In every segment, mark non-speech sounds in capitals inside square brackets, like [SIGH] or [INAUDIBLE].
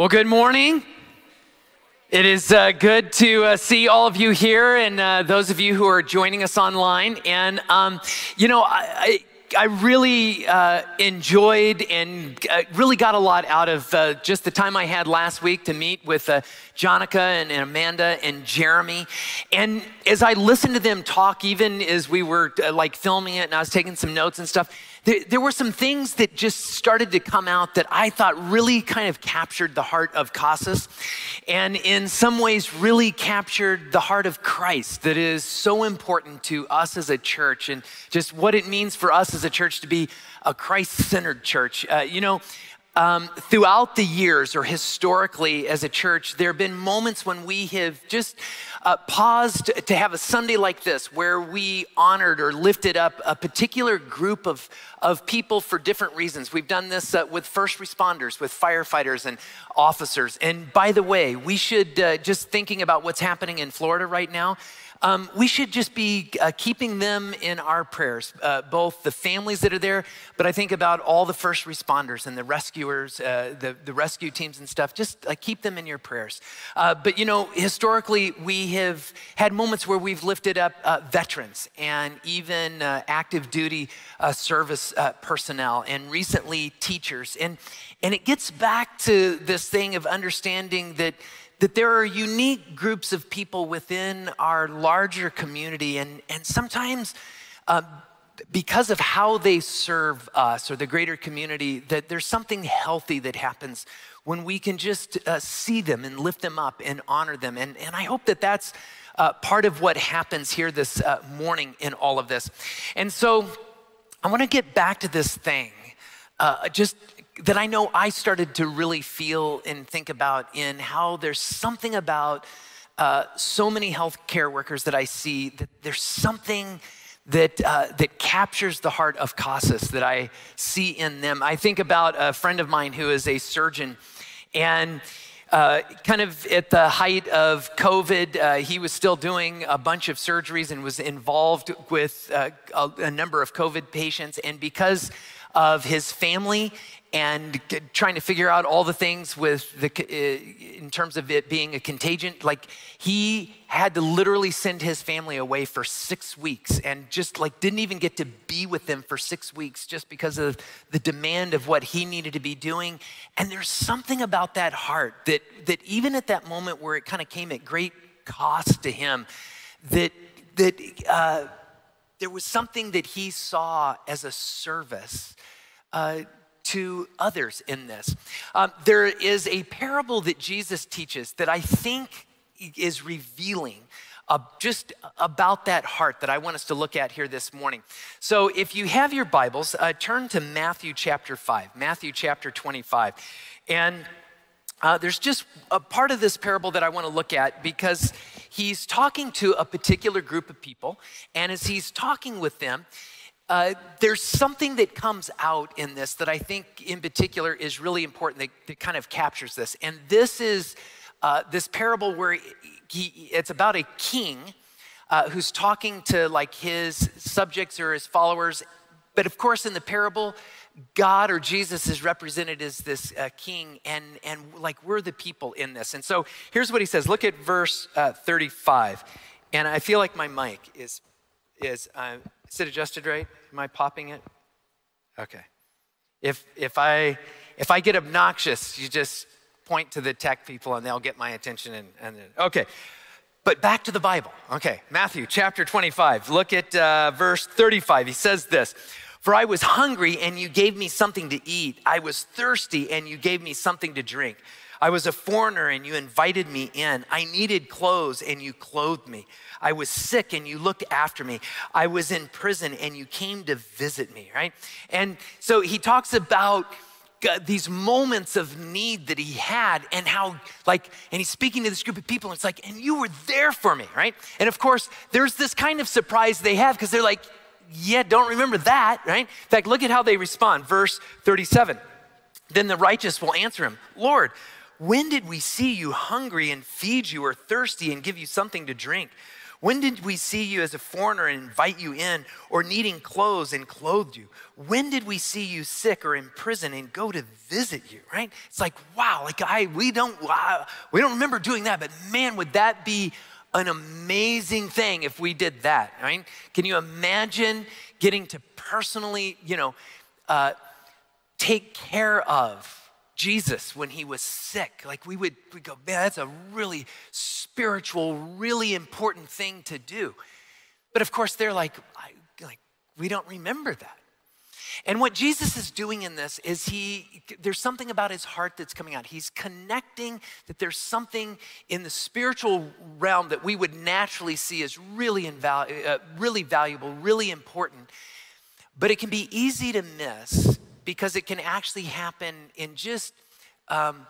Well, good morning. It is uh, good to uh, see all of you here and uh, those of you who are joining us online. And, um, you know, I, I, really uh, enjoyed and uh, really got a lot out of uh, just the time I had last week to meet with Jonica and, and, Amanda and Jeremy. And as I listened to them talk, even as we were like filming it and I was taking some notes and stuff, there, there, were some things that just started to come out that I thought really kind of captured the heart of Casas and in some ways really captured the heart of Christ that is so important to us as a church and just what it means for us as a church to be a Christ centered church. Uh, you know, um, throughout the years or historically as a church, there have been moments when we have just uh, paused to have a Sunday like this where we honored or lifted up a particular group of, of people for different reasons. We've done this uh, with first responders, with firefighters and officers. And by the way, we should uh, just thinking about what's happening in Florida right now. Um, we should just be uh, keeping them in our prayers, uh, both the families that are there, but I think about all the first responders and the rescuers, uh, the, the rescue teams and stuff. Just uh, keep them in your prayers. Uh, but you know, historically, we have had moments where we've lifted up uh, veterans and even active duty service personnel, and recently teachers. And, and it gets back to this thing of understanding that that there are unique groups of people within our larger community, and, and sometimes uh, because of how they serve us or the greater community, that there's something healthy that happens when we can just uh, see them and lift them up and honor them. And, and I hope that that's uh, part of what happens here this uh, morning in all of this. And so I want to get back to this thing. Uh, just that I know I started to really feel and think about in how there's something about uh, so many healthcare workers that I see that there's something that, uh, that captures the heart of Casas that I see in them. I think about a friend of mine who is a surgeon, and uh, kind of at the height of COVID, uh, he was still doing a bunch of surgeries and was involved with uh, a, a, number of COVID patients. And because of his family and trying to figure out all the things with the uh, in terms of it being a contagion like he had to literally send his family away for six weeks and just like didn't even get to be with them for six weeks just because of the demand of what he needed to be doing. And there's something about that heart that that even at that moment where it kind of came at great cost to him that that uh, there was something that he saw as a service uh, to others in this. Um, there is a parable that Jesus teaches that I think is revealing uh, just about that heart that I want us to look at here this morning. So, if you have your Bibles, uh, turn to Matthew chapter 5, Matthew chapter 25. And uh, there's just a part of this parable that I want to look at because he's talking to a particular group of people. And as he's talking with them, uh, there's something that comes out in this that I think, in particular, is really important that, that kind of captures this. And this is uh, this parable where he, it's about a king uh, who's talking to like his subjects or his followers. But of course, in the parable, God or Jesus is represented as this uh, king, and, and like we're the people in this. And so here's what he says look at verse uh, 35. And I feel like my mic is, is, uh, is it adjusted right? Am I popping it? Okay. If, if, I, if I get obnoxious, you just point to the tech people and they'll get my attention. And, and okay. But back to the Bible. Okay. Matthew chapter 25. Look at uh, verse 35. He says this For I was hungry and you gave me something to eat. I was thirsty and you gave me something to drink. I was a foreigner and you invited me in. I needed clothes and you clothed me. I was sick and you looked after me. I was in prison and you came to visit me, right? And so he talks about these moments of need that he had and how like and he's speaking to this group of people and it's like and you were there for me right and of course there's this kind of surprise they have because they're like yeah don't remember that right in fact look at how they respond verse 37 then the righteous will answer him lord when did we see you hungry and feed you or thirsty and give you something to drink When did we see you as a foreigner and invite you in, or needing clothes and clothed you? When did we see you sick or in prison and go to visit you? Right? It's like, wow, like I we don't wow, we don't remember doing that, but man, would that be an amazing thing if we did that, right? Can you imagine getting to personally, you know, uh, take care of Jesus when he was sick. Like we would we go, man, that's a really spiritual, really important thing to do. But of course, they're like, like we don't remember that. And what Jesus is doing in this is he, there's something about his heart that's coming out. He's connecting that there's something in the spiritual realm that we would naturally see as really, invalu- uh, really valuable, really important. But it can be easy to miss because it can actually happen in just um,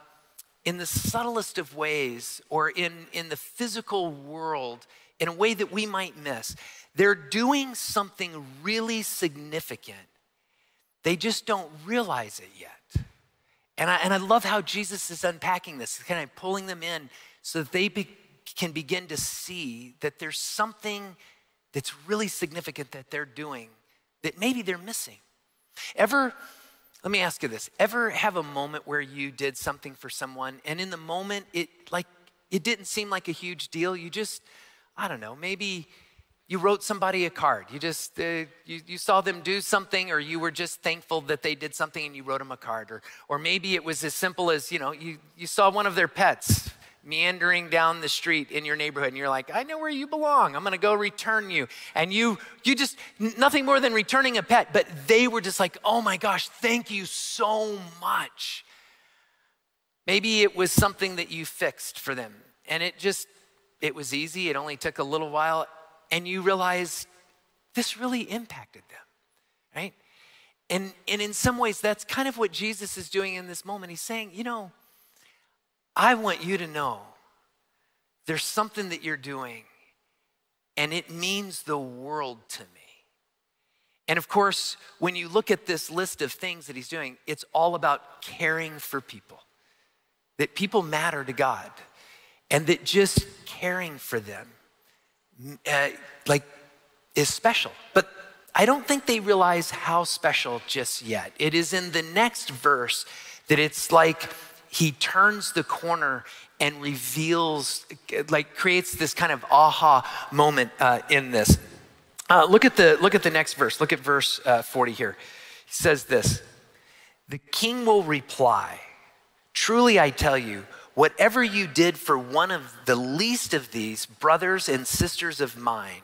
in the subtlest of ways or in, in the physical world in a way that we might miss. They're doing something really significant. They just don't realize it yet. And I, and I love how Jesus is unpacking this, kind of pulling them in so that they be, can begin to see that there's something that's really significant that they're doing that maybe they're missing. Ever let me ask you this. Ever have a moment where you did something for someone and in the moment it like it didn't seem like a huge deal? You just I don't know, maybe you wrote somebody a card. You just uh, you, you saw them do something or you were just thankful that they did something and you wrote them a card or or maybe it was as simple as, you know, you you saw one of their pets meandering down the street in your neighborhood and you're like i know where you belong. I'm going to go return you. And you you just nothing more than returning a pet but they were just like oh my gosh thank you so much. Maybe it was something that you fixed for them and it just it was easy it only took a little while and you realize this really impacted them right? And and in some ways that's kind of what jesus is doing in this moment. He's saying you know I want you to know there's something that you're doing, and it means the world to me. And of course, when you look at this list of things that he's doing, it's all about caring for people, that people matter to God, and that just caring for them, uh, like, is special. But I don't think they realize how special just yet. It is in the next verse that it's like, he turns the corner and reveals, like creates this kind of aha moment uh, in this. Uh, look at the look at the next verse. Look at verse uh, 40 here. He says this: The king will reply, "Truly I tell you, whatever you did for one of the least of these brothers and sisters of mine,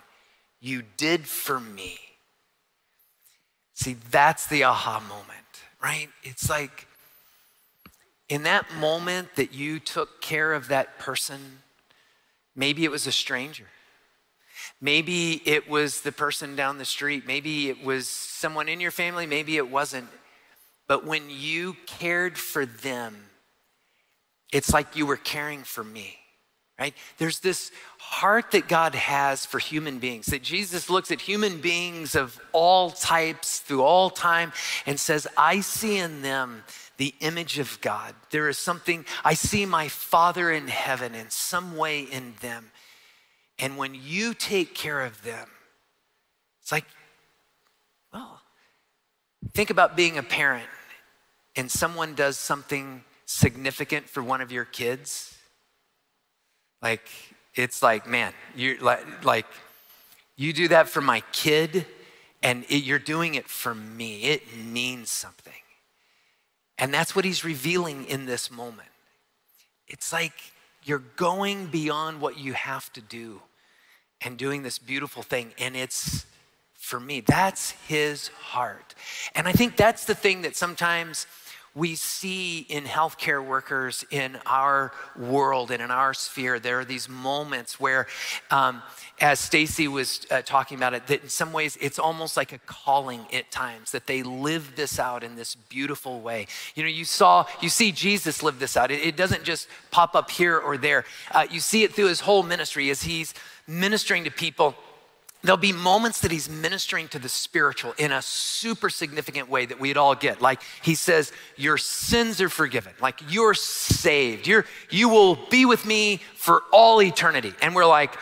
you did for me." See, that's the aha moment, right? It's like in that moment that you took care of that person, maybe it was a stranger. Maybe it was the person down the street. Maybe it was someone in your family. Maybe it wasn't. But when you cared for them, it's like you were caring for me, right? There's this heart that God has for human beings, that Jesus looks at human beings of all types through all time and says, I see in them the image of God. There is something, I see my Father in heaven in some way in them. And when you take care of them, it's like, well, think about being a parent and someone does something significant for one of your kids. Like, it's like, man, you're like, like you do that for my kid and it, you're doing it for me. It means something. And that's what he's revealing in this moment. It's like you're going beyond what you have to do and doing this beautiful thing. And it's for me, that's his heart. And I think that's the thing that sometimes we see in healthcare workers in our world and in our sphere. There are these moments where, um, as Stacy was uh, talking about it, that in some ways it's almost like a calling at times that they live this out in this beautiful way. You know, you saw, you see Jesus live this out. It, it doesn't just pop up here or there. Uh, you see it through his whole ministry as he's ministering to people there'll be moments that he's ministering to the spiritual in a super significant way that we'd all get. Like he says, Your sins are forgiven. Like you're saved. You're, you will be with me for all eternity. And we're like,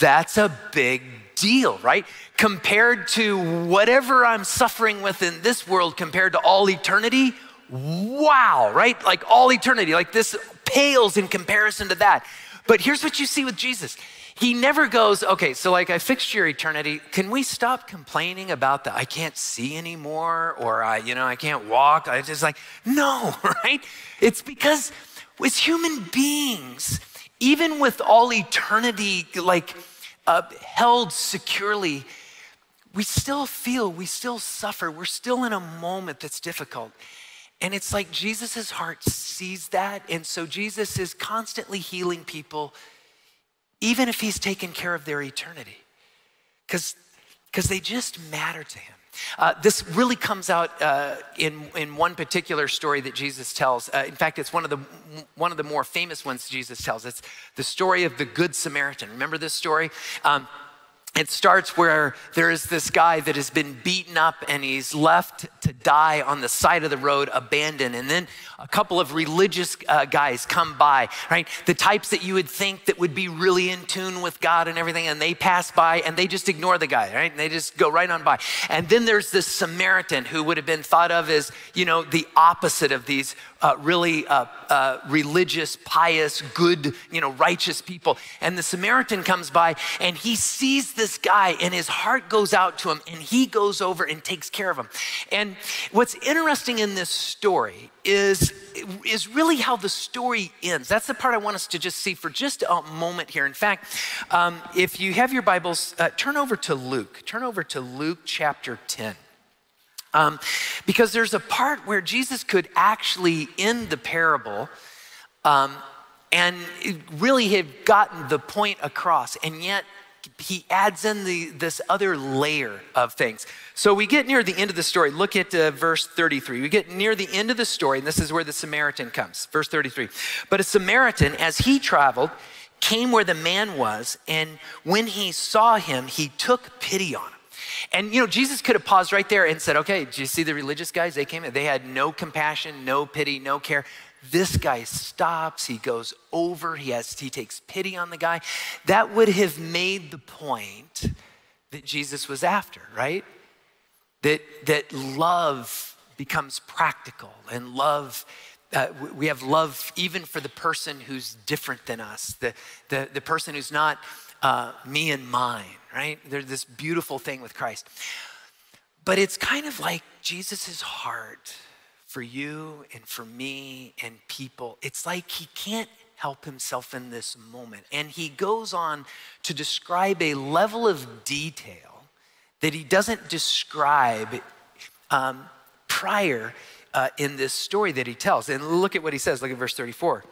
that's a big deal, right? Compared to whatever I'm suffering with in this world, compared to all eternity, wow, right? Like all eternity, like this pales in comparison to that. But here's what you see with Jesus. He never goes, okay, so like I fixed your eternity. Can we stop complaining about the I can't see anymore or I, you know, I can't walk? I just like, no, [LAUGHS] right? It's because as human beings, even with all eternity like uh, held securely, we still feel, we still suffer, we're still in a moment that's difficult. And it's like Jesus' heart sees that. And so Jesus is constantly healing people even if he's taken care of their eternity, because because they just matter to him. Uh, this really comes out uh, in, in one particular story that Jesus tells. Uh, in fact, it's one of, the, one of the more famous ones Jesus tells. It's the story of the Good Samaritan. Remember this story? Um, it starts where there is this guy that has been beaten up and he's left to die on the side of the road, abandoned. And then a couple of religious uh, guys come by, right? The types that you would think that would be really in tune with God and everything. And they pass by and they just ignore the guy, right? And they just go right on by. And then there's this Samaritan who would have been thought of as, you know, the opposite of these uh, really uh, uh, religious, pious, good, you know, righteous people. And the Samaritan comes by and he sees this guy and his heart goes out to him and he goes over and takes care of him. And what's interesting in this story is, is really how the story ends. That's the part I want us to just see for just a moment here. In fact, um, if you have your Bibles, uh, turn over to Luke. Turn over to Luke chapter 10. Um, because there's a part where Jesus could actually end the parable um, and really have gotten the point across, and yet he adds in the, this other layer of things. So we get near the end of the story. Look at uh, verse 33. We get near the end of the story, and this is where the Samaritan comes. Verse 33. But a Samaritan, as he traveled, came where the man was, and when he saw him, he took pity on him. And you know, Jesus could have paused right there and said, okay, do you see the religious guys? They came in, they had no compassion, no pity, no care. This guy stops, he goes over, he has he takes pity on the guy. That would have made the point that Jesus was after, right? That that love becomes practical and love uh, we have love even for the person who's different than us, the, the, the person who's not uh, me and mine, right? There's this beautiful thing with Christ. But it's kind of like Jesus' heart for you and for me and people. It's like he can't help himself in this moment. And he goes on to describe a level of detail that he doesn't describe um, prior uh, in this story that he tells. And look at what he says. Look at verse 34.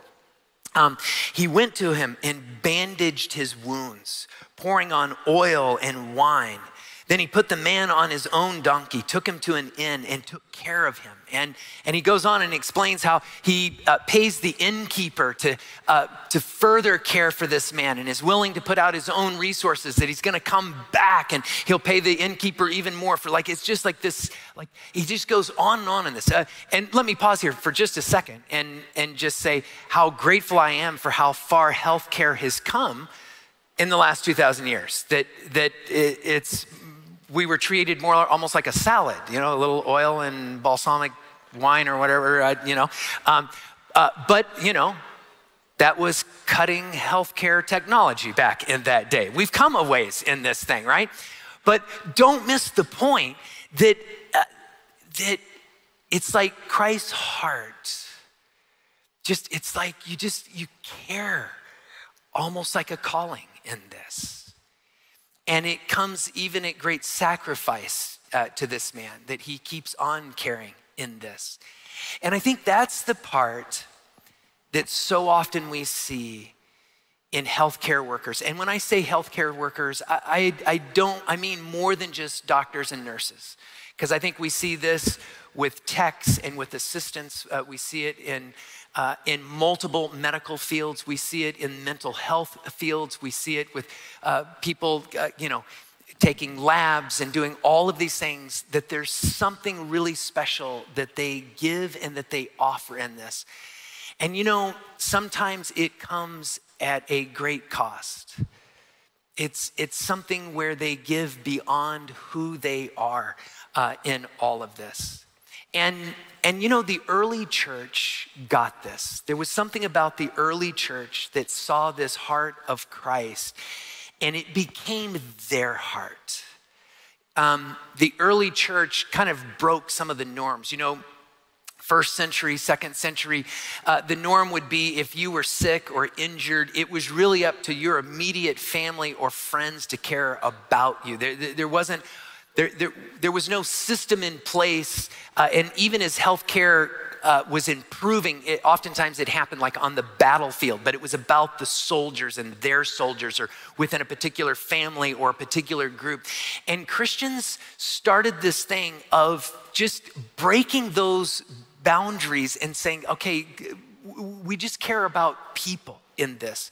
Um, he went to him and bandaged his wounds, pouring on oil and wine. Then he put the man on his own donkey, took him to an inn, and took care of him. And, and he goes on and explains how he uh, pays the innkeeper to, uh, to further care for this man and is willing to put out his own resources, that he's going to come back and he'll pay the innkeeper even more for like, it's just like this, like, he just goes on and on in this. Uh, and let me pause here for just a second and, and just say how grateful I am for how far healthcare has come in the last 2,000 years. That, that it, it's we were treated more almost like a salad, you know, a little oil and balsamic wine or whatever, uh, you know. Um, uh, but, you know, that was cutting healthcare technology back in that day. We've come a ways in this thing, right? But don't miss the point that, uh, that it's like Christ's heart. Just, it's like you just, you care almost like a calling in this. And it comes even at great sacrifice uh, to this man that he keeps on caring in this. And I think that's the part that so often we see in healthcare workers. And when I say healthcare workers, I, I, I don't, I mean more than just doctors and nurses. Because I think we see this with techs and with assistants. Uh, we see it in uh, in multiple medical fields. We see it in mental health fields. We see it with uh, people, uh, you know, taking labs and doing all of these things, that there's something really special that they give and that they offer in this. And you know, sometimes it comes at a great cost. It's, it's something where they give beyond who they are uh, in all of this. And, and you know, the early church got this. There was something about the early church that saw this heart of Christ, and it became their heart. Um, the early church kind of broke some of the norms. You know, first century, second century, uh, the norm would be if you were sick or injured, it was really up to your immediate family or friends to care about you. There, there wasn't there, there, there was no system in place, uh, and even as healthcare uh, was improving, it, oftentimes it happened like on the battlefield, but it was about the soldiers and their soldiers or within a particular family or a particular group. And Christians started this thing of just breaking those boundaries and saying, okay, we just care about people in this.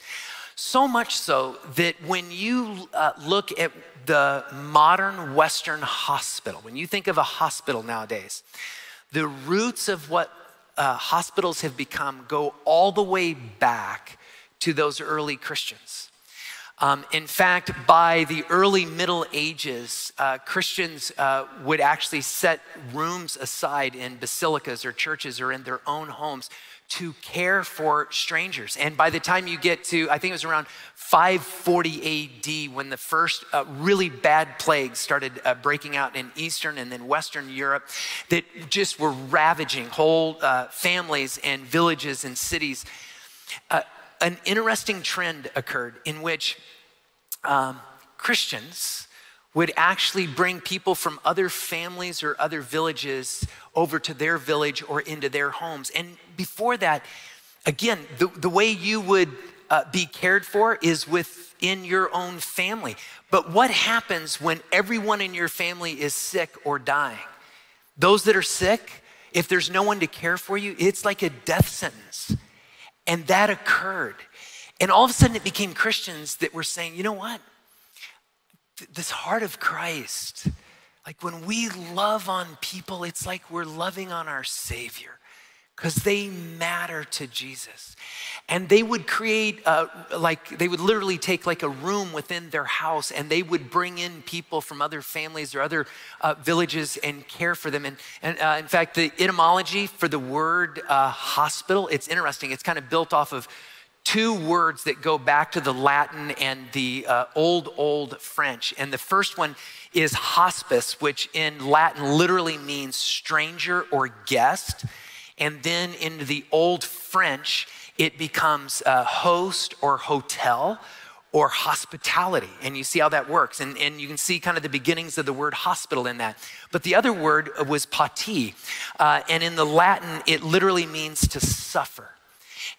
So much so that when you uh, look at the modern Western hospital, when you think of a hospital nowadays, the roots of what uh, hospitals have become go all the way back to those early Christians. Um, in fact, by the early Middle Ages, uh, Christians uh, would actually set rooms aside in basilicas or churches or in their own homes to care for strangers. And by the time you get to, I think it was around 540 AD when the first uh, really bad plagues started uh, breaking out in Eastern and then Western Europe that just were ravaging whole uh, families and villages and cities. Uh, an interesting trend occurred in which um, Christians would actually bring people from other families or other villages over to their village or into their homes. And before that, again, the, the way you would uh, be cared for is within your own family. But what happens when everyone in your family is sick or dying? Those that are sick, if there's no one to care for you, it's like a death sentence. And that occurred. And all of a sudden, it became Christians that were saying, you know what? This heart of Christ, like when we love on people, it's like we're loving on our Savior because they matter to Jesus. And they would create, uh, like, they would literally take like a room within their house and they would bring in people from other families or other uh, villages and care for them. And, and uh, in fact, the etymology for the word uh, hospital, it's interesting. It's kind of built off of two words that go back to the Latin and the uh, old, old French. And the first one is hospice, which in Latin literally means stranger or guest. And then in the old French, it becomes uh, host or hotel or hospitality. And you see how that works. And, and you can see kind of the beginnings of the word hospital in that. But the other word was pati. Uh, and in the Latin, it literally means to suffer.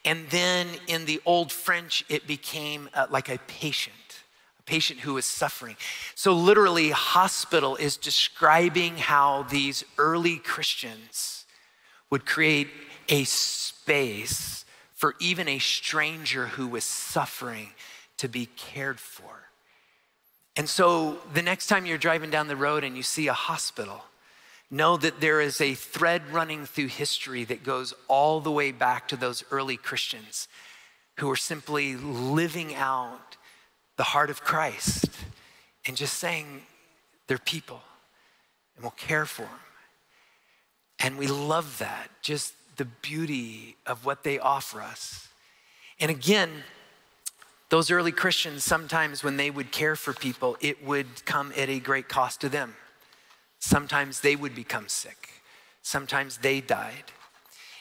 And then in the Old French, it became uh, like a patient, a patient who is suffering. So, literally, hospital is describing how these early Christians would create a space for even a stranger who was suffering to be cared for. And so, the next time you're driving down the road and you see a hospital, know that there is a thread running through history that goes all the way back to those early Christians who were simply living out the heart of Christ and just saying, they're people and we'll care for them. And we love that, just the beauty of what they offer us. And again, those early Christians, sometimes when they would care for people, it would come at a great cost to them. Sometimes they would become sick. Sometimes they died.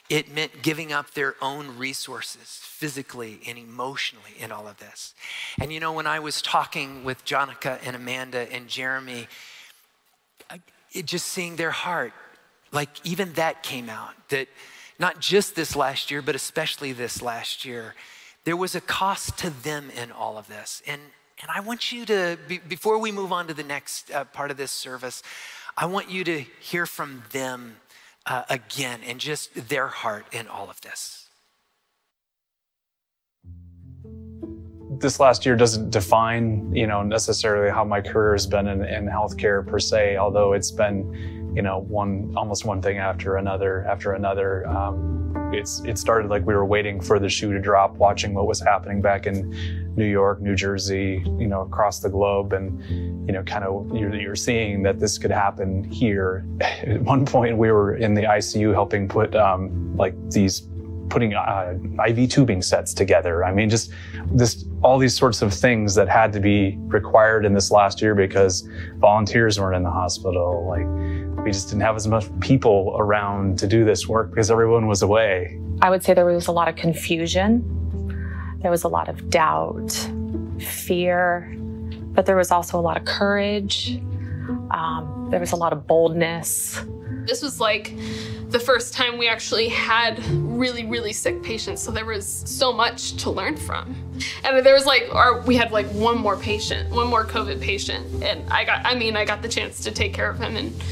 It meant giving up their own resources physically and emotionally in all of this. And you know, when I was talking with Jonica and Amanda and Jeremy, it just seeing their heart, like even that came out that not just this last year, but especially this last year, there was a cost to them in all of this. And, and I want you to, be, before we move on to the next uh, part of this service, I want you to hear from them uh, again and just their heart in all of this. This last year doesn't define, you know, necessarily how my career has been in, in healthcare per se, although it's been, you know, one almost one thing after another after another. Um, it's it started like we were waiting for the shoe to drop, watching what was happening back in New York, New Jersey, you know, across the globe, and you know, kind of you're, you're seeing that this could happen here. [LAUGHS] At one point, we were in the ICU helping put um, like these putting uh, IV tubing sets together. I mean, just this, all these sorts of things that had to be required in this last year because volunteers weren't in the hospital. Like, we just didn't have as much people around to do this work because everyone was away. I would say there was a lot of confusion. There was a lot of doubt, fear, but there was also a lot of courage. Um, there was a lot of boldness. This was like the first time we actually had really, really sick patients. So there was so much to learn from. And there was like, our, we had like one more patient, one more COVID patient. And I got, I mean, I got the chance to take care of him and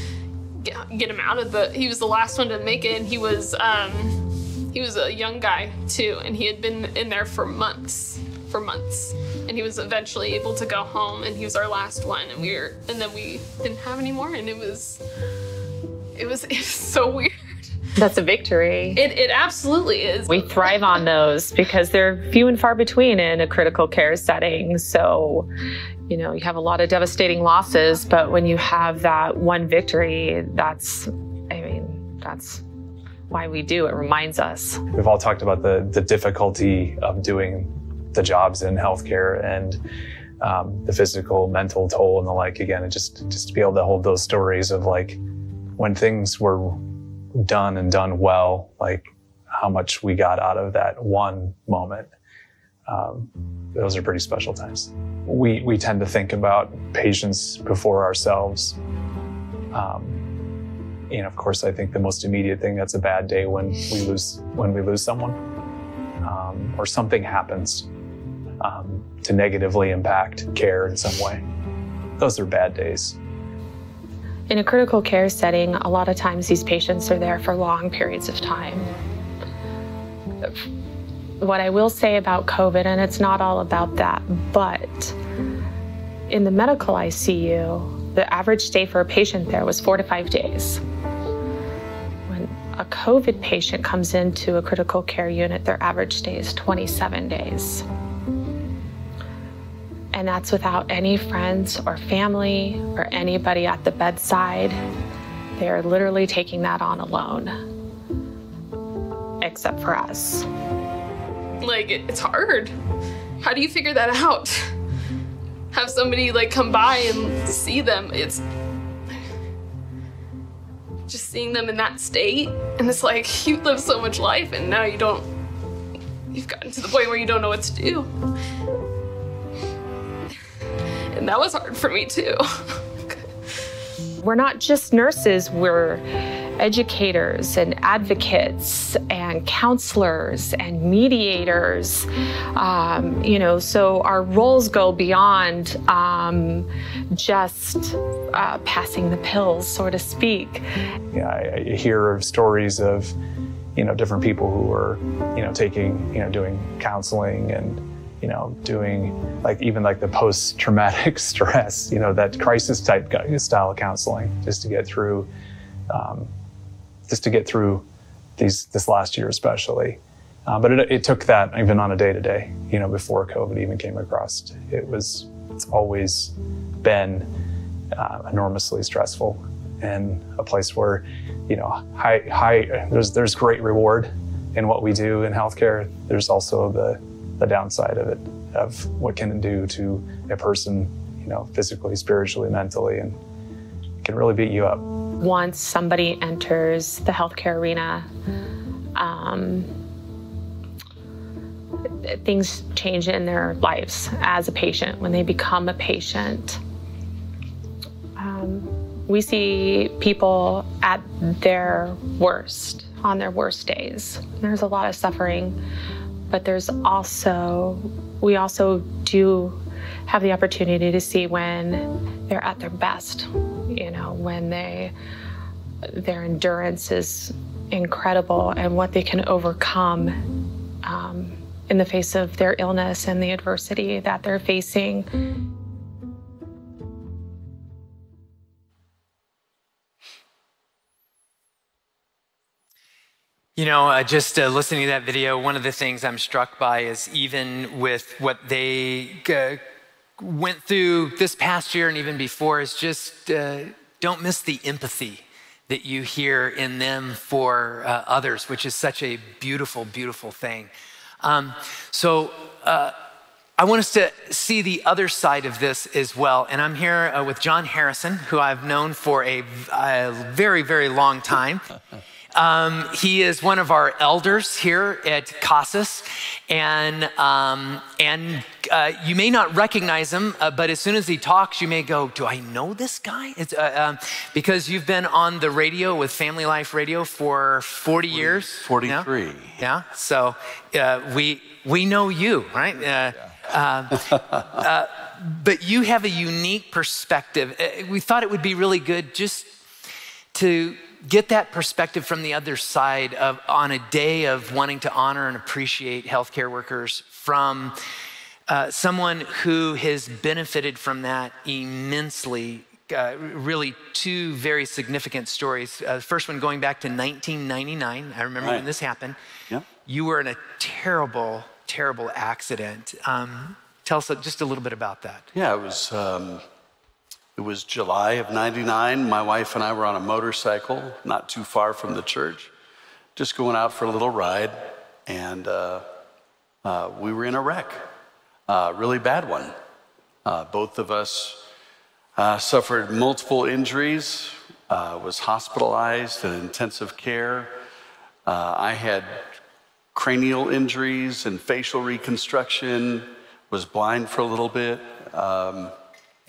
get, get him out of the, he was the last one to make it. And he was, um, he was a young guy too. And he had been in there for months, for months. And he was eventually able to go home and he was our last one. And we were, and then we didn't have any more. And it was, it was, it was [LAUGHS] so weird. That's a victory. It, it absolutely is. We thrive on those because they're few and far between in a critical care setting. So, you know, you have a lot of devastating losses, but when you have that one victory, that's, I mean, that's why we do. It reminds us. We've all talked about the, the difficulty of doing the jobs in healthcare and um, the physical, mental toll and the like. Again, and just, just to be able to hold those stories of like when things were done and done well, like how much we got out of that one moment. Um, those are pretty special times. We, we tend to think about patients before ourselves. Um, and of course, I think the most immediate thing that's a bad day when we lose when we lose someone, um, or something happens um, to negatively impact care in some way. Those are bad days. In a critical care setting, a lot of times these patients are there for long periods of time. What I will say about COVID, and it's not all about that, but in the medical ICU, the average stay for a patient there was four to five days. When a COVID patient comes into a critical care unit, their average stay is 27 days. And that's without any friends or family or anybody at the bedside. They are literally taking that on alone, except for us. Like, it's hard. How do you figure that out? Have somebody like come by and see them. It's just seeing them in that state. And it's like, you live so much life and now you don't, you've gotten to the point where you don't know what to do. And that was hard for me too. [LAUGHS] we're not just nurses, we're educators and advocates and counselors and mediators. Um, you know, so our roles go beyond um, just uh, passing the pills, so to speak. Yeah, I, I hear of stories of, you know, different people who are, you know, taking, you know, doing counseling and you know, doing like even like the post traumatic [LAUGHS] stress, you know, that crisis type style counseling just to get through, um, just to get through these this last year especially. Uh, but it, it, took that even on a day to day, you know, before COVID even came across. It was it's always been uh, enormously stressful and a place where, you know, high high there's there's great reward in what we do in healthcare. There's also the the downside of it, of what can it do to a person, you know, physically, spiritually, mentally, and can really beat you up. Once somebody enters the healthcare arena, um, things change in their lives as a patient when they become a patient. Um, we see people at their worst, on their worst days. There's a lot of suffering but there's also, we also do have the opportunity to see when they're at their best, you know, when they, their endurance is incredible and what they can overcome um, in the face of their illness and the adversity that they're facing. You know, uh, just uh, listening to that video, one of the things I'm struck by is even with what they went through this past year and even before, is just uh, don't miss the empathy that you hear in them for uh, others, which is such a beautiful, beautiful thing. Um, so, uh, I want us to see the other side of this as well. And I'm here with John Harrison, who I've known for a, a very, very long time. [LAUGHS] Um, he is one of our elders here at Casas, and um, and uh, you may not recognize him, uh, but as soon as he talks, you may go, "Do I know this guy?" It's uh, um, because you've been on the radio with Family Life Radio for 40 years. 43. Yeah, yeah? so uh, we we know you, right? Uh, uh, but you have a unique perspective. We thought it would be really good just to get that perspective from the other side of on a day of wanting to honor and appreciate healthcare workers from uh, someone who has benefited from that immensely. Uh, really, two very significant stories. Uh, the first one going back to 1999. I remember right. when this happened. Yep. You were in a terrible, terrible accident. Um, tell us just a little bit about that. Yeah, it was. Um it was July of 99. My wife and I were on a motorcycle not too far from the church, just going out for a little ride. And uh, uh, we were in a wreck, uh, really bad one. Uh, both of us uh, suffered multiple injuries, uh, was hospitalized in intensive care. I had cranial injuries and facial reconstruction, was blind for a little bit. Um,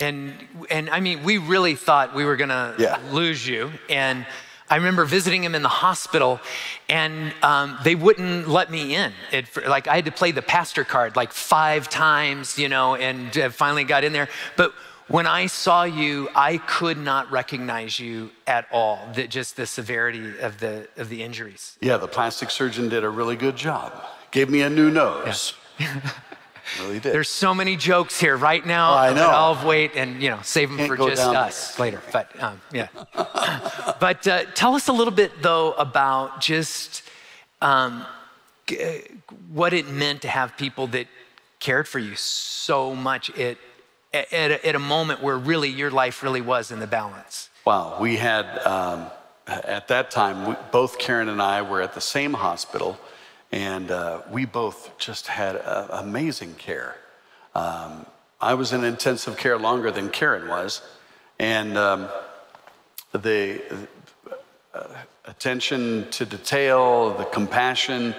and and I mean, we really thought we were gonna yeah. lose you. And I remember visiting him in the hospital, and um, they wouldn't let me in. It, like I had to play the pastor card like five times, you know, and uh, finally got in there. But when I saw you, I could not recognize you at all. The, just the severity of the of the injuries. Yeah, the plastic surgeon did a really good job. Gave me a new nose. Yeah. [LAUGHS] Really did. There's so many jokes here right now. Oh, I know. I'll wait and you know save them Can't for just us later. But um, yeah. [LAUGHS] but uh, tell us a little bit though about just um, g- what it meant to have people that cared for you so much at, at, a, at a moment where really your life really was in the balance. Wow, we had um, at that time we, both Karen and I were at the same hospital and uh, we both just had uh, amazing care. Um, I was in intensive care longer than Karen was, and um, the uh, attention to detail, the compassion,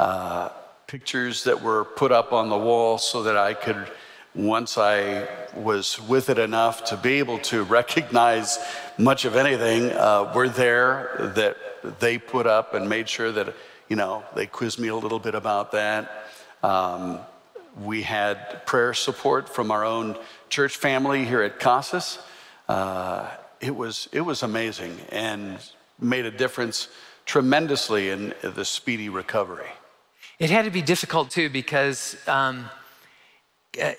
uh, pictures that were put up on the wall so that I could, once I was with it enough to be able to recognize much of anything, uh, were there that they put up and made sure that you know, they quizzed me a little bit about that. Um, we had prayer support from our own church family here at Casas. Uh, it was it was amazing and made a difference tremendously in the speedy recovery. It had to be difficult too because um, uh,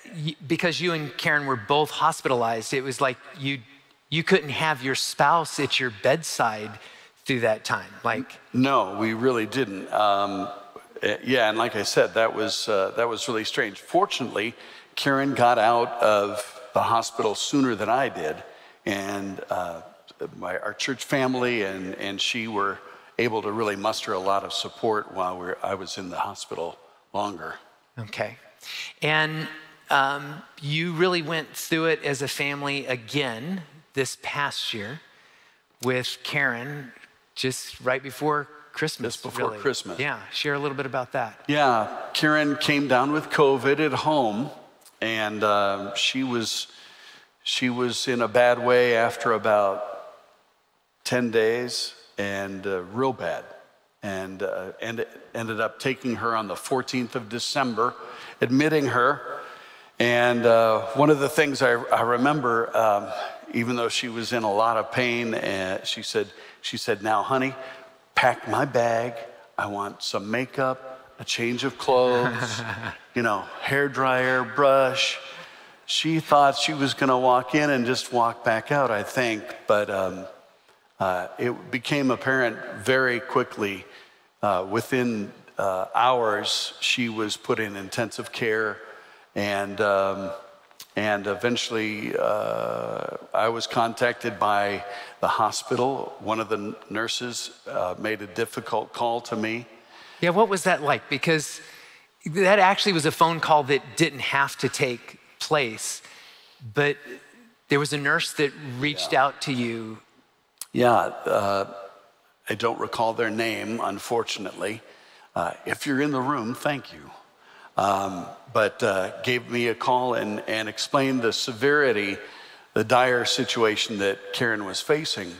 because you and Karen were both hospitalized. It was like you you couldn't have your spouse at your bedside through that time? Like, no, we really didn't. Um, eh, yeah, and like I said, that was uh, that was really strange. Fortunately, Karen got out of the hospital sooner than I did, and uh, my, our church family and and she were able to really muster a lot of support while I was in the hospital longer. Okay, and um, you really went through it as a family again this past year with Karen just right before Christmas. Just before really. Christmas. Yeah, share a little bit about that. Yeah, Karen came down with COVID at home, and uh, she was she was in a bad way after about ten days, and uh, real bad, and uh, and ended up taking her on the 14th of December, admitting her. And uh, one of the things I, I remember, um, even though she was in a lot of pain, and she said she said, Now, honey, pack my bag. I want some makeup, a change of clothes, [LAUGHS] you know, hair dryer, brush. She thought she was going to walk in and just walk back out, I think, but um, uh, it became apparent very quickly. Uh, within uh, hours, she was put in intensive care, and um, and eventually, uh, I was contacted by the hospital. One of the nurses uh, made a difficult call to me. Yeah, what was that like? Because that actually was a phone call that didn't have to take place, but there was a nurse that reached yeah. out to you. Yeah, uh, I don't recall their name, unfortunately. Uh, if you're in the room, thank you. Um, but uh, gave me a call and, and explained the severity, the dire situation that Karen was facing.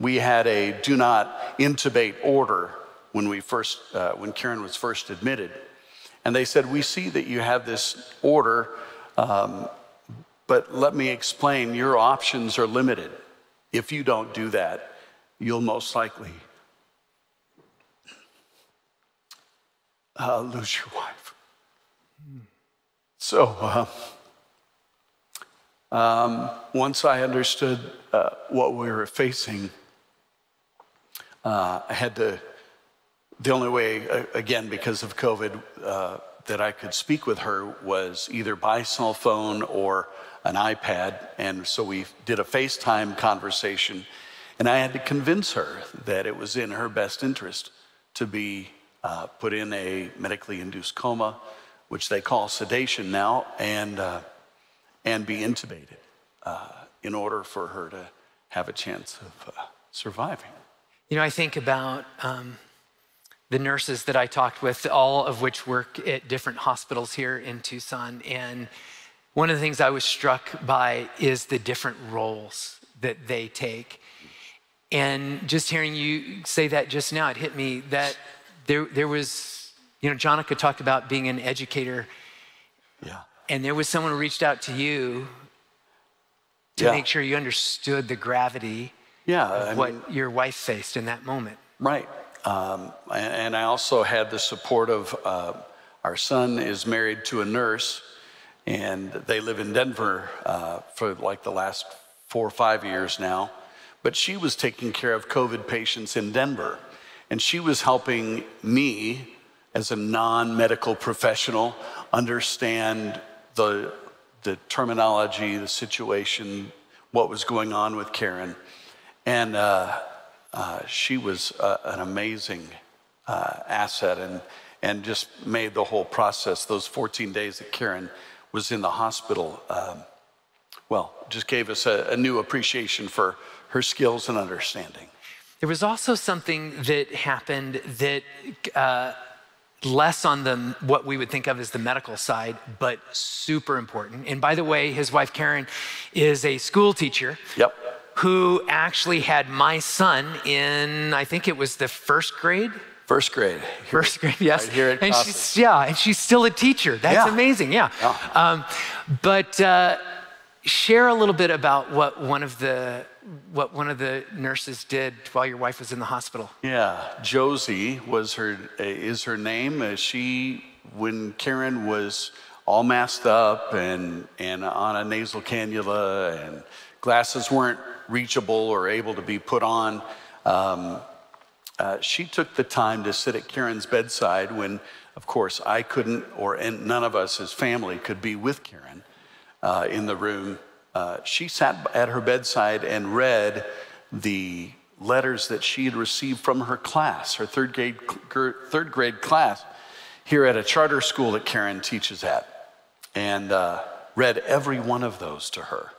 We had a do not intubate order when we first, uh, when Karen was first admitted. And they said, we see that you have this order, um, but let me explain, your options are limited. If you don't do that, you'll most likely uh, lose your wife. So, uh, um, once I understood uh, what we were facing, uh, I had to, the only way, uh, again, because of COVID, uh, that I could speak with her was either by cell phone or an iPad. And so we did a FaceTime conversation. And I had to convince her that it was in her best interest to be uh, put in a medically induced coma which they call sedation now, and, uh, and be intubated uh, in order for her to have a chance of uh, surviving. You know, I think about um, the nurses that I talked with, all of which work at different hospitals here in Tucson. And one of the things I was struck by is the different roles that they take. And just hearing you say that just now, it hit me that there, there was you know, Jonica talked about being an educator. Yeah. And there was someone who reached out to you to yeah. make sure you understood the gravity yeah, of I what mean, your wife faced in that moment. Right. Um, and I also had the support of uh, our son is married to a nurse, and they live in Denver uh, for like the last four or five years now. But she was taking care of COVID patients in Denver, and she was helping me as a non medical professional, understand the, the terminology, the situation, what was going on with Karen. And uh, uh, she was uh, an amazing uh, asset and, and just made the whole process, those 14 days that Karen was in the hospital, um, well, just gave us a, a new appreciation for her skills and understanding. There was also something that happened that uh, less on the what we would think of as the medical side, but super important. And by the way, his wife Karen is a school teacher. Yep. Who actually had my son in, I think it was the first grade. First grade. First grade, yes. Right here at and she's, yeah, and she's still a teacher. That's yeah. amazing. Yeah. yeah. Um, but uh, share a little bit about what one of the what one of the nurses did while your wife was in the hospital. Yeah, Josie was her is her name. Uh, she when Karen was all masked up and and on a nasal cannula and glasses weren't reachable or able to be put on. Um, uh, she took the time to sit at Karen's bedside when, of course, I couldn't, or none of us as family could be with Karen uh, in the room uh, she sat at her bedside and read the letters that she had received from her class, her third grade, third grade class, here at a charter school that Karen teaches at, and uh, read every one of those to her.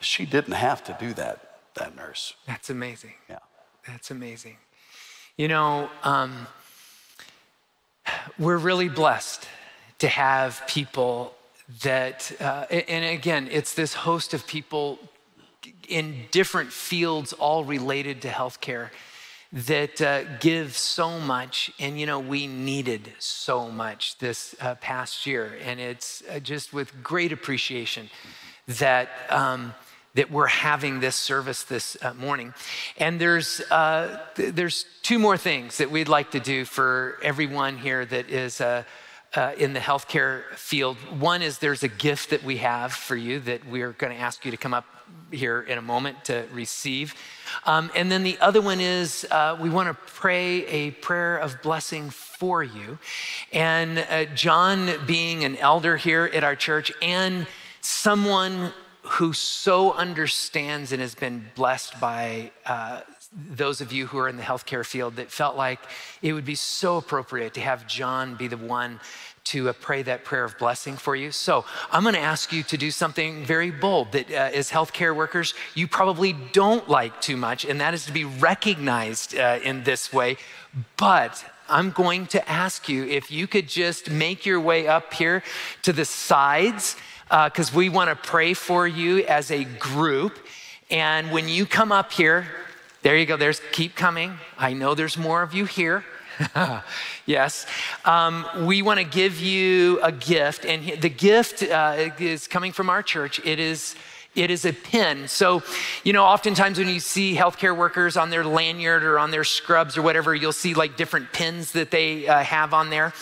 She didn't have to do that, that nurse. That's amazing. Yeah. That's amazing. You know, um, we're really blessed to have people that, uh, and again, it's this host of people in different fields, all related to healthcare, that uh, give so much. And, you know, we needed so much this uh, past year. And it's uh, just with great appreciation that um, that we're having this service this uh, morning. And there's, uh, th- there's two more things that we'd like to do for everyone here that is uh, uh, in the healthcare field. One is there's a gift that we have for you that we're going to ask you to come up here in a moment to receive. Um, and then the other one is uh, we want to pray a prayer of blessing for you. And uh, John, being an elder here at our church and someone who so understands and has been blessed by uh, those of you who are in the healthcare field that felt like it would be so appropriate to have John be the one to uh, pray that prayer of blessing for you. So I'm going to ask you to do something very bold that, uh, as healthcare workers, you probably don't like too much, and that is to be recognized uh, in this way. But I'm going to ask you if you could just make your way up here to the sides, because uh, we want to pray for you as a group. And when you come up here, there you go. There's keep coming. I know there's more of you here. [LAUGHS] yes. Um, we want to give you a gift, and the gift uh, is coming from our church. It is. It is a pin. So, you know, oftentimes when you see healthcare workers on their lanyard or on their scrubs or whatever, you'll see like different pins that they uh, have on there.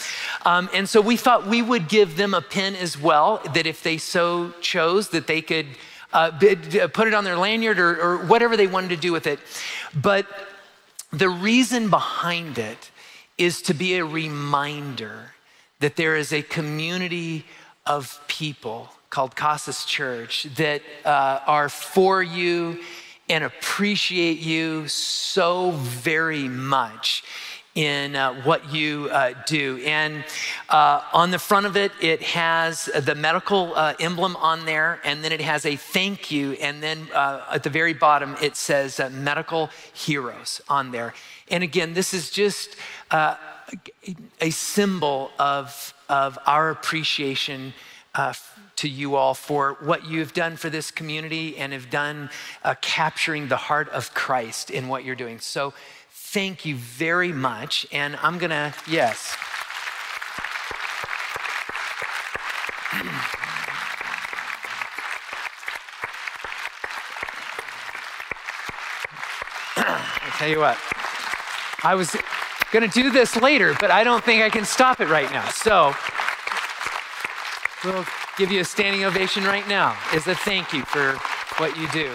Um, and so we thought we would give them a pin as well, that if they so chose, that they could uh, put it on their lanyard or, or whatever they wanted to do with it. But the reason behind it is to be a reminder that there is a community of people called Casas Church that uh, are for you and appreciate you so very much in uh, what you uh, do. And uh, on the front of it, it has the medical uh, emblem on there, and then it has a thank you. And then uh, at the very bottom, it says uh, medical heroes on there. And again, this is just a symbol of, of our appreciation to you all for what you've done for this community and have done capturing the heart of Christ in what you're doing. So thank you very much. And I'm going to, yes. I'll tell you what, I was going to do this later, but I don't think I can stop it right now. So we'll give you a standing ovation right now as a thank you for what you do.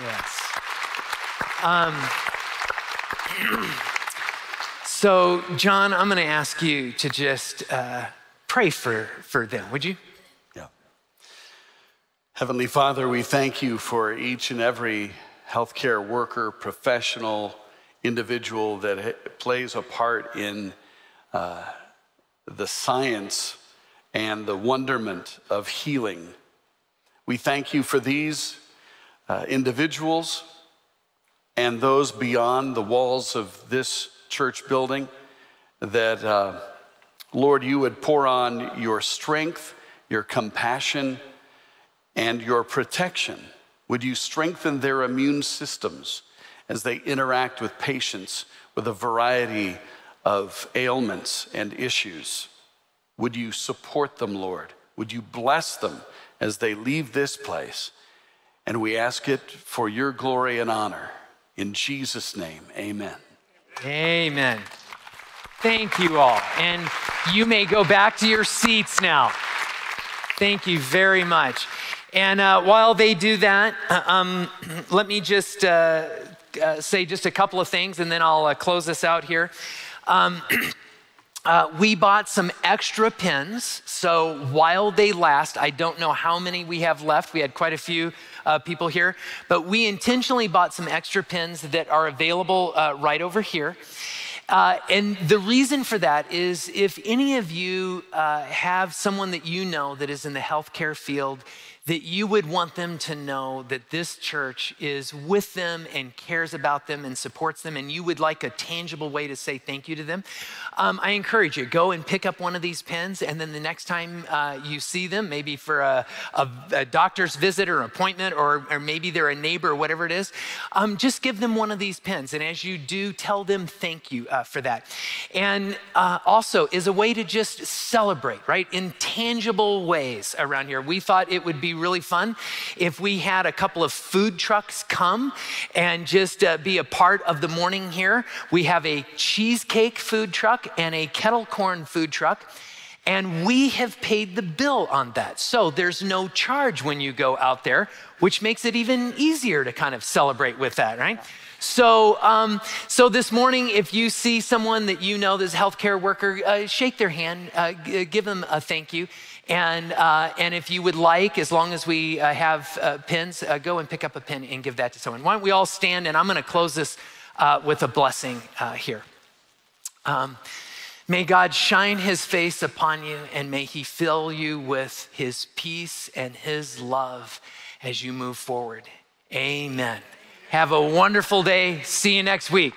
Yes. Um, [CLEARS THROAT] so, John, I'm going to ask you to just uh, pray for, for them, would you? Yeah. Heavenly Father, we thank you for each and every healthcare worker, professional, individual that plays a part in uh, the science and the wonderment of healing. We thank you for these uh, individuals and those beyond the walls of this church building, that, uh, Lord, you would pour on your strength, your compassion, and your protection. Would you strengthen their immune systems as they interact with patients with a variety of ailments and issues? Would you support them, Lord? Would you bless them as they leave this place? And we ask it for your glory and honor. In Jesus' name, amen. Amen. Thank you all. And you may go back to your seats now. Thank you very much. And uh, while they do that, uh, um, [CLEARS THROAT] let me just uh, uh, say just a couple of things and then I'll uh, close this out here. Um, [CLEARS THROAT] Uh, we bought some extra pins. So while they last, I don't know how many we have left. We had quite a few uh, people here, but we intentionally bought some extra pins that are available uh, right over here. Uh, and the reason for that is if any of you uh, have someone that you know that is in the healthcare field that you would want them to know that this church is with them and cares about them and supports them, and you would like a tangible way to say thank you to them, um, I encourage you go and pick up one of these pens, and then the next time uh, you see them, maybe for a, a, a doctor's visit or appointment, or, or, maybe they're a neighbor or whatever it is, um, just give them one of these pens, and as you do, tell them thank you uh, for that. And uh, also is a way to just celebrate, right, in tangible ways around here. We thought it would be really fun if we had a couple of food trucks come and just uh, be a part of the morning here. We have a cheesecake food truck and a kettle corn food truck. And we have paid the bill on that. So there's no charge when you go out there, which makes it even easier to kind of celebrate with that, right? So, um, so this morning, if you see someone that you know that's a healthcare worker, uh, shake their hand, uh, give them a thank you. And, uh, and if you would like, as long as we uh, have uh, pins, uh, go and pick up a pin and give that to someone. Why don't we all stand? And I'm going to close this uh, with a blessing uh, here. Um, may God shine his face upon you and may he fill you with his peace and his love as you move forward. Amen. Have a wonderful day. See you next week.